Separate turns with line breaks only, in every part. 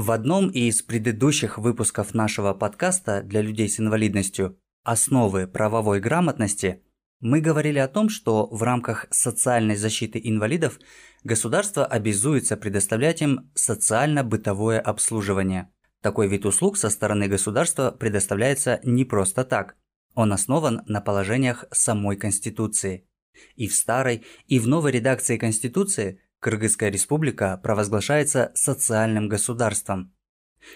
В одном из предыдущих выпусков нашего подкаста для людей с инвалидностью «Основы правовой грамотности» мы говорили о том, что в рамках социальной защиты инвалидов государство обязуется предоставлять им социально-бытовое обслуживание. Такой вид услуг со стороны государства предоставляется не просто так. Он основан на положениях самой Конституции. И в старой, и в новой редакции Конституции Кыргызская республика провозглашается социальным государством.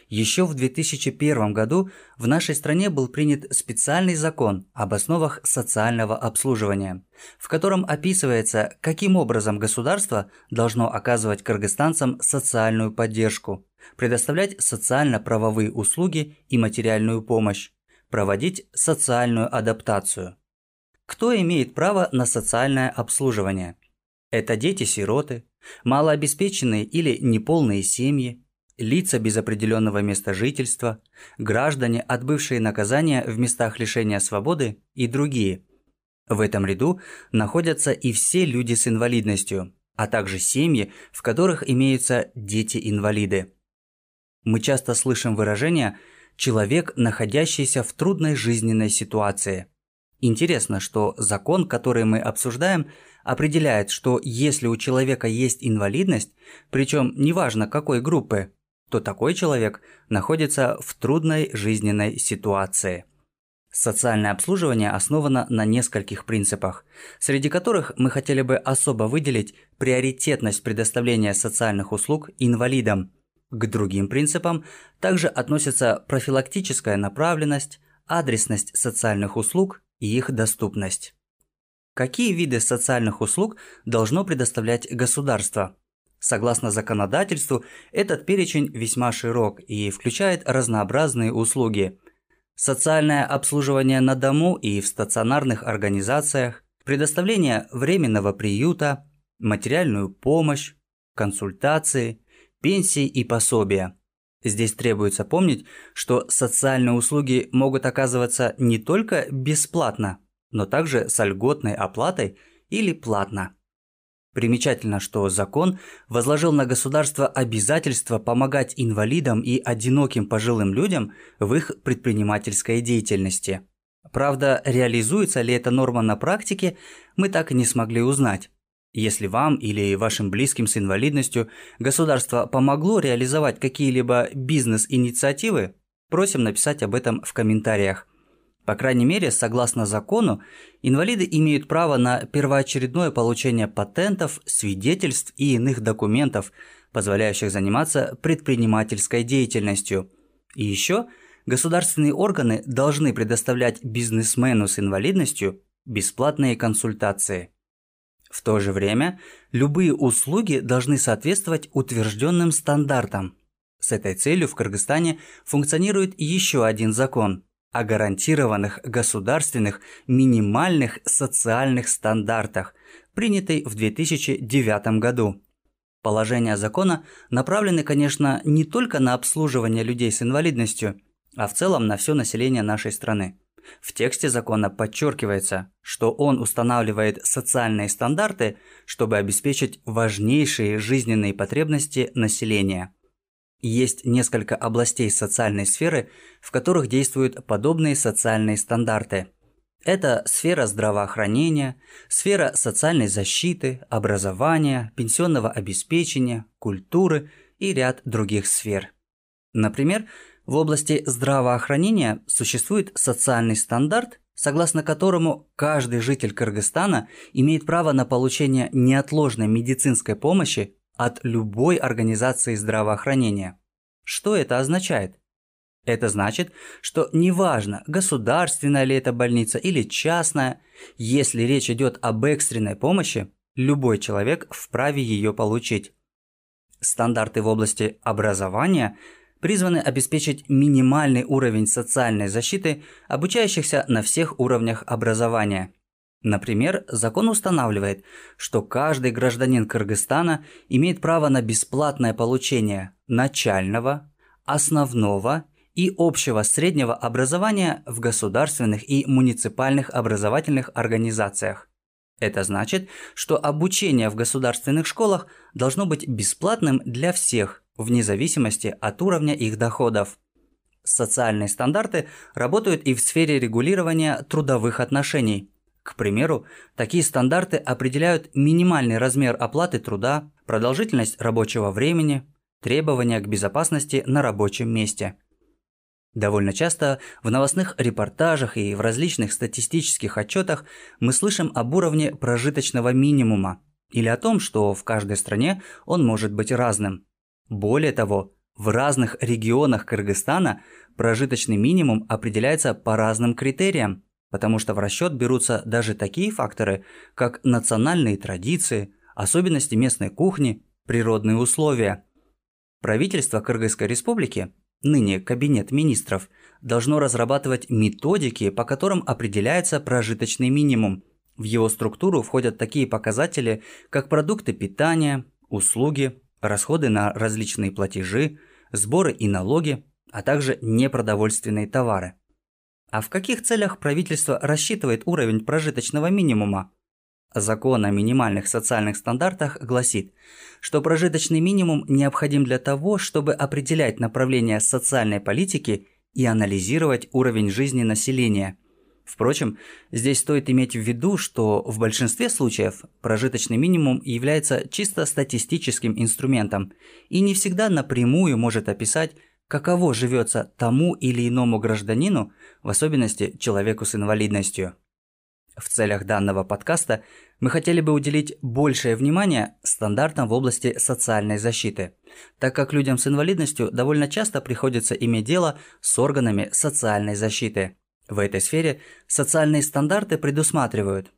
Еще в 2001 году в нашей стране был принят специальный закон об основах социального обслуживания, в котором описывается, каким образом государство должно оказывать кыргызстанцам социальную поддержку, предоставлять социально-правовые услуги и материальную помощь, проводить социальную адаптацию. Кто имеет право на социальное обслуживание? Это дети-сироты, малообеспеченные или неполные семьи, лица без определенного места жительства, граждане, отбывшие наказания в местах лишения свободы и другие. В этом ряду находятся и все люди с инвалидностью, а также семьи, в которых имеются дети-инвалиды. Мы часто слышим выражение «человек, находящийся в трудной жизненной ситуации». Интересно, что закон, который мы обсуждаем, определяет, что если у человека есть инвалидность, причем неважно какой группы, то такой человек находится в трудной жизненной ситуации. Социальное обслуживание основано на нескольких принципах, среди которых мы хотели бы особо выделить приоритетность предоставления социальных услуг инвалидам. К другим принципам также относятся профилактическая направленность, адресность социальных услуг и их доступность. Какие виды социальных услуг должно предоставлять государство? Согласно законодательству, этот перечень весьма широк и включает разнообразные услуги. Социальное обслуживание на дому и в стационарных организациях, предоставление временного приюта, материальную помощь, консультации, пенсии и пособия. Здесь требуется помнить, что социальные услуги могут оказываться не только бесплатно, но также с льготной оплатой или платно. Примечательно, что закон возложил на государство обязательство помогать инвалидам и одиноким пожилым людям в их предпринимательской деятельности. Правда, реализуется ли эта норма на практике, мы так и не смогли узнать. Если вам или вашим близким с инвалидностью государство помогло реализовать какие-либо бизнес-инициативы, просим написать об этом в комментариях. По крайней мере, согласно закону, инвалиды имеют право на первоочередное получение патентов, свидетельств и иных документов, позволяющих заниматься предпринимательской деятельностью. И еще государственные органы должны предоставлять бизнесмену с инвалидностью бесплатные консультации. В то же время любые услуги должны соответствовать утвержденным стандартам. С этой целью в Кыргызстане функционирует еще один закон – о гарантированных государственных минимальных социальных стандартах, принятый в 2009 году. Положения закона направлены, конечно, не только на обслуживание людей с инвалидностью, а в целом на все население нашей страны. В тексте закона подчеркивается, что он устанавливает социальные стандарты, чтобы обеспечить важнейшие жизненные потребности населения. Есть несколько областей социальной сферы, в которых действуют подобные социальные стандарты. Это сфера здравоохранения, сфера социальной защиты, образования, пенсионного обеспечения, культуры и ряд других сфер. Например, в области здравоохранения существует социальный стандарт, согласно которому каждый житель Кыргызстана имеет право на получение неотложной медицинской помощи от любой организации здравоохранения. Что это означает? Это значит, что неважно, государственная ли это больница или частная, если речь идет об экстренной помощи, любой человек вправе ее получить. Стандарты в области образования призваны обеспечить минимальный уровень социальной защиты обучающихся на всех уровнях образования – Например, закон устанавливает, что каждый гражданин Кыргызстана имеет право на бесплатное получение начального, основного и общего среднего образования в государственных и муниципальных образовательных организациях. Это значит, что обучение в государственных школах должно быть бесплатным для всех, вне зависимости от уровня их доходов. Социальные стандарты работают и в сфере регулирования трудовых отношений. К примеру, такие стандарты определяют минимальный размер оплаты труда, продолжительность рабочего времени, требования к безопасности на рабочем месте. Довольно часто в новостных репортажах и в различных статистических отчетах мы слышим об уровне прожиточного минимума или о том, что в каждой стране он может быть разным. Более того, в разных регионах Кыргызстана прожиточный минимум определяется по разным критериям, потому что в расчет берутся даже такие факторы, как национальные традиции, особенности местной кухни, природные условия. Правительство Кыргызской республики, ныне Кабинет министров, должно разрабатывать методики, по которым определяется прожиточный минимум. В его структуру входят такие показатели, как продукты питания, услуги, расходы на различные платежи, сборы и налоги, а также непродовольственные товары. А в каких целях правительство рассчитывает уровень прожиточного минимума? Закон о минимальных социальных стандартах гласит, что прожиточный минимум необходим для того, чтобы определять направление социальной политики и анализировать уровень жизни населения – Впрочем, здесь стоит иметь в виду, что в большинстве случаев прожиточный минимум является чисто статистическим инструментом и не всегда напрямую может описать, каково живется тому или иному гражданину, в особенности человеку с инвалидностью. В целях данного подкаста мы хотели бы уделить большее внимание стандартам в области социальной защиты, так как людям с инвалидностью довольно часто приходится иметь дело с органами социальной защиты – в этой сфере социальные стандарты предусматривают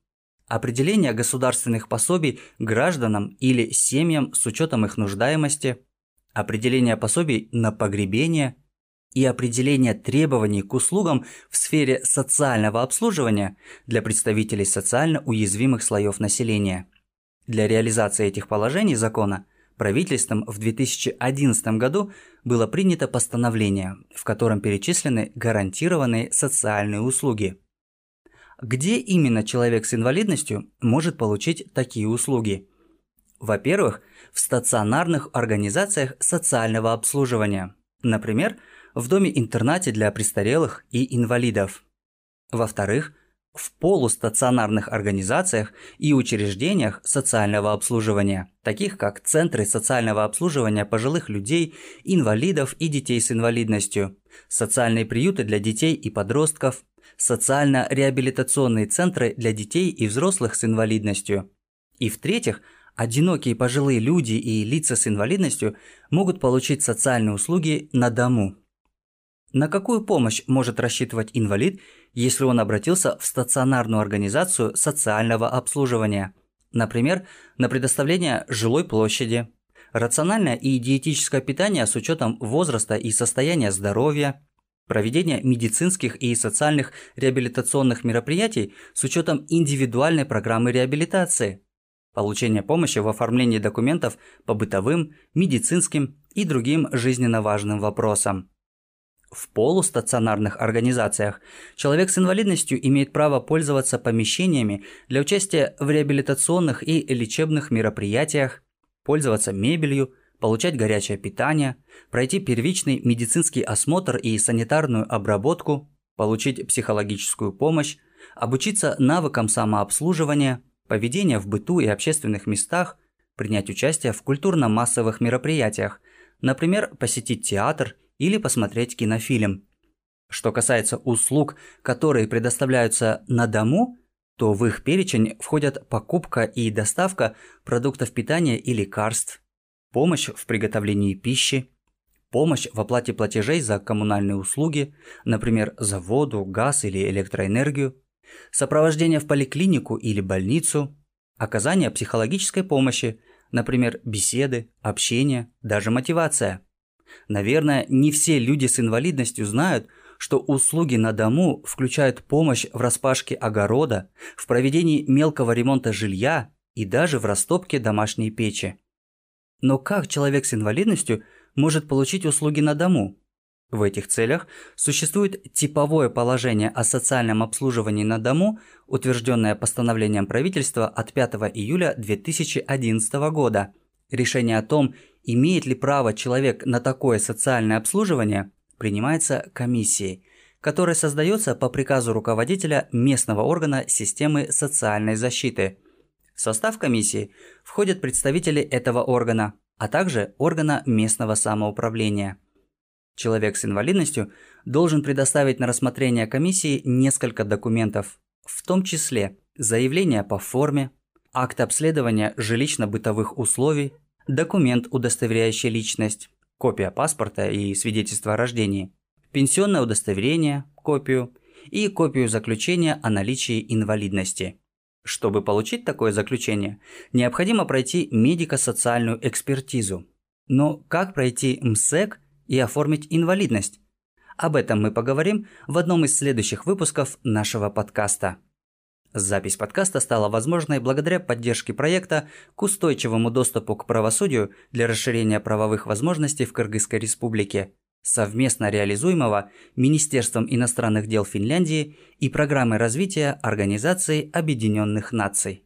определение государственных пособий гражданам или семьям с учетом их нуждаемости, определение пособий на погребение и определение требований к услугам в сфере социального обслуживания для представителей социально уязвимых слоев населения. Для реализации этих положений закона – правительством в 2011 году было принято постановление, в котором перечислены гарантированные социальные услуги. Где именно человек с инвалидностью может получить такие услуги? Во-первых, в стационарных организациях социального обслуживания, например, в доме-интернате для престарелых и инвалидов. Во-вторых, в полустационарных организациях и учреждениях социального обслуживания, таких как центры социального обслуживания пожилых людей, инвалидов и детей с инвалидностью, социальные приюты для детей и подростков, социально-реабилитационные центры для детей и взрослых с инвалидностью. И в-третьих, одинокие пожилые люди и лица с инвалидностью могут получить социальные услуги на дому. На какую помощь может рассчитывать инвалид, если он обратился в стационарную организацию социального обслуживания, например, на предоставление жилой площади, рациональное и диетическое питание с учетом возраста и состояния здоровья, проведение медицинских и социальных реабилитационных мероприятий с учетом индивидуальной программы реабилитации, получение помощи в оформлении документов по бытовым, медицинским и другим жизненно важным вопросам. В полустационарных организациях. Человек с инвалидностью имеет право пользоваться помещениями для участия в реабилитационных и лечебных мероприятиях, пользоваться мебелью, получать горячее питание, пройти первичный медицинский осмотр и санитарную обработку, получить психологическую помощь, обучиться навыкам самообслуживания, поведения в быту и общественных местах, принять участие в культурно-массовых мероприятиях, например, посетить театр – или посмотреть кинофильм. Что касается услуг, которые предоставляются на дому, то в их перечень входят покупка и доставка продуктов питания и лекарств, помощь в приготовлении пищи, помощь в оплате платежей за коммунальные услуги, например, за воду, газ или электроэнергию, сопровождение в поликлинику или больницу, оказание психологической помощи, например, беседы, общение, даже мотивация – Наверное, не все люди с инвалидностью знают, что услуги на дому включают помощь в распашке огорода, в проведении мелкого ремонта жилья и даже в растопке домашней печи. Но как человек с инвалидностью может получить услуги на дому? В этих целях существует типовое положение о социальном обслуживании на дому, утвержденное постановлением правительства от 5 июля 2011 года. Решение о том, имеет ли право человек на такое социальное обслуживание, принимается комиссией, которая создается по приказу руководителя местного органа системы социальной защиты. В состав комиссии входят представители этого органа, а также органа местного самоуправления. Человек с инвалидностью должен предоставить на рассмотрение комиссии несколько документов, в том числе заявление по форме, акт обследования жилищно-бытовых условий, документ, удостоверяющий личность, копия паспорта и свидетельства о рождении, пенсионное удостоверение, копию и копию заключения о наличии инвалидности. Чтобы получить такое заключение, необходимо пройти медико-социальную экспертизу. Но как пройти МСЭК и оформить инвалидность? Об этом мы поговорим в одном из следующих выпусков нашего подкаста. Запись подкаста стала возможной благодаря поддержке проекта к устойчивому доступу к правосудию для расширения правовых возможностей в Кыргызской республике, совместно реализуемого Министерством иностранных дел Финляндии и программой развития Организации Объединенных Наций.